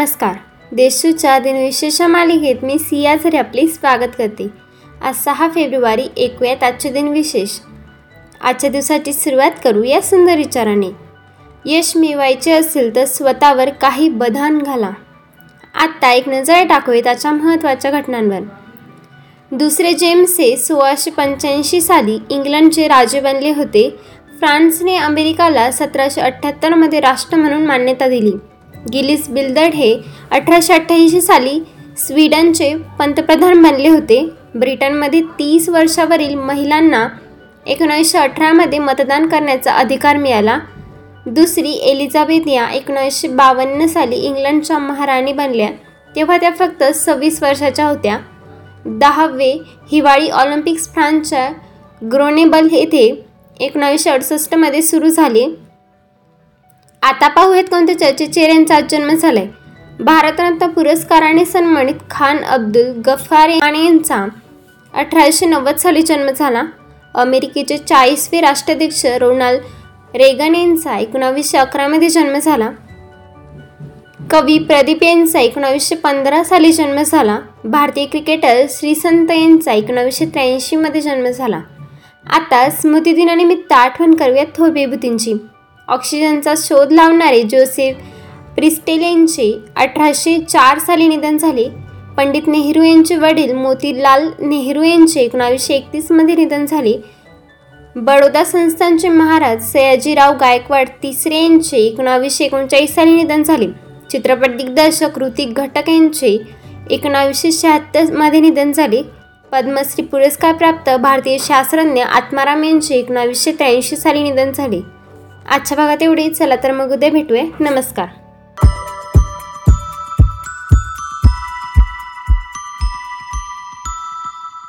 नमस्कार. देशूच्या दिनविशेष मालिकेत मी सिया झरे आपले स्वागत करते. आज सहा फेब्रुवारी ऐकूयात आजचे दिनविशेष. आजच्या दिवसाची सुरुवात करू या सुंदर विचाराने. यश मिळवायचे असेल तर स्वतःवर काही बधान घाला. आत्ता एक नजर टाकूया त्याच्या महत्त्वाच्या घटनांवर. दुसरे जेम्स हे सोळाशे पंच्याऐंशी साली इंग्लंडचे राजे बनले होते. फ्रान्सने अमेरिकाला सतराशे अठ्ठ्याहत्तरमध्ये राष्ट्र म्हणून मान्यता दिली. गिलिस बिल्दर्ड हे अठराशे अठ्ठ्याऐंशी साली स्वीडनचे पंतप्रधान बनले होते. ब्रिटनमध्ये तीस वर्षावरील महिलांना एकोणीसशे अठरामध्ये मतदान करण्याचा अधिकार मिळाला. दुसरी एलिझाबेथ या एकोणीसशे बावन्न साली इंग्लंडच्या महाराणी बनल्या. तेव्हा त्या फक्त सव्वीस वर्षाच्या होत्या. दहावे हिवाळी ऑलिम्पिक्स फ्रान्सच्या ग्रोनेबल येथे एकोणावीसशे अडुसष्टमध्ये सुरू झाले. आता पाहूयात कोणत्या चर्चित चेहऱ्यांचा आज जन्म झालाय. भारतरत्न पुरस्काराने सन्मानित खान अब्दुल गफ्फार यांचा अठराशे नव्वद साली जन्म झाला. अमेरिकेचे चाळीसवे राष्ट्राध्यक्ष रोनाल्ड रेगन यांचा एकोणावीसशे अकरामध्ये जन्म झाला. कवी प्रदीप यांचा एकोणावीसशे पंधरा साली जन्म झाला. भारतीय क्रिकेटर श्रीसंत यांचा एकोणावीसशे त्र्याऐंशीमध्ये जन्म झाला. आता स्मृतिदिनानिमित्त आठवण करूयात थोर विभूतींची ऑक्सिजनचा शोध लावणारे जोसेफ प्रिस्टेल यांचे अठराशे चार साली निधन झाले. पंडित नेहरू यांचे वडील मोतीलाल नेहरू यांचे एकोणावीसशे एकतीसमध्ये निधन झाले. बडोदा संस्थानचे महाराज सयाजीराव गायकवाड तिसरे यांचे एकोणावीसशे एकोणचाळीस साली निधन झाले. चित्रपट दिग्दर्शक ऋतिक घटक यांचे एकोणावीसशे शहात्तरमध्ये निधन झाले. पद्मश्री पुरस्कार प्राप्त भारतीय शास्त्रज्ञ आत्माराम यांचे एकोणावीसशे त्र्याऐंशी साली निधन झाले. आजच्या भागात एवढे चला तर मग उद्या भेटूया. नमस्कार.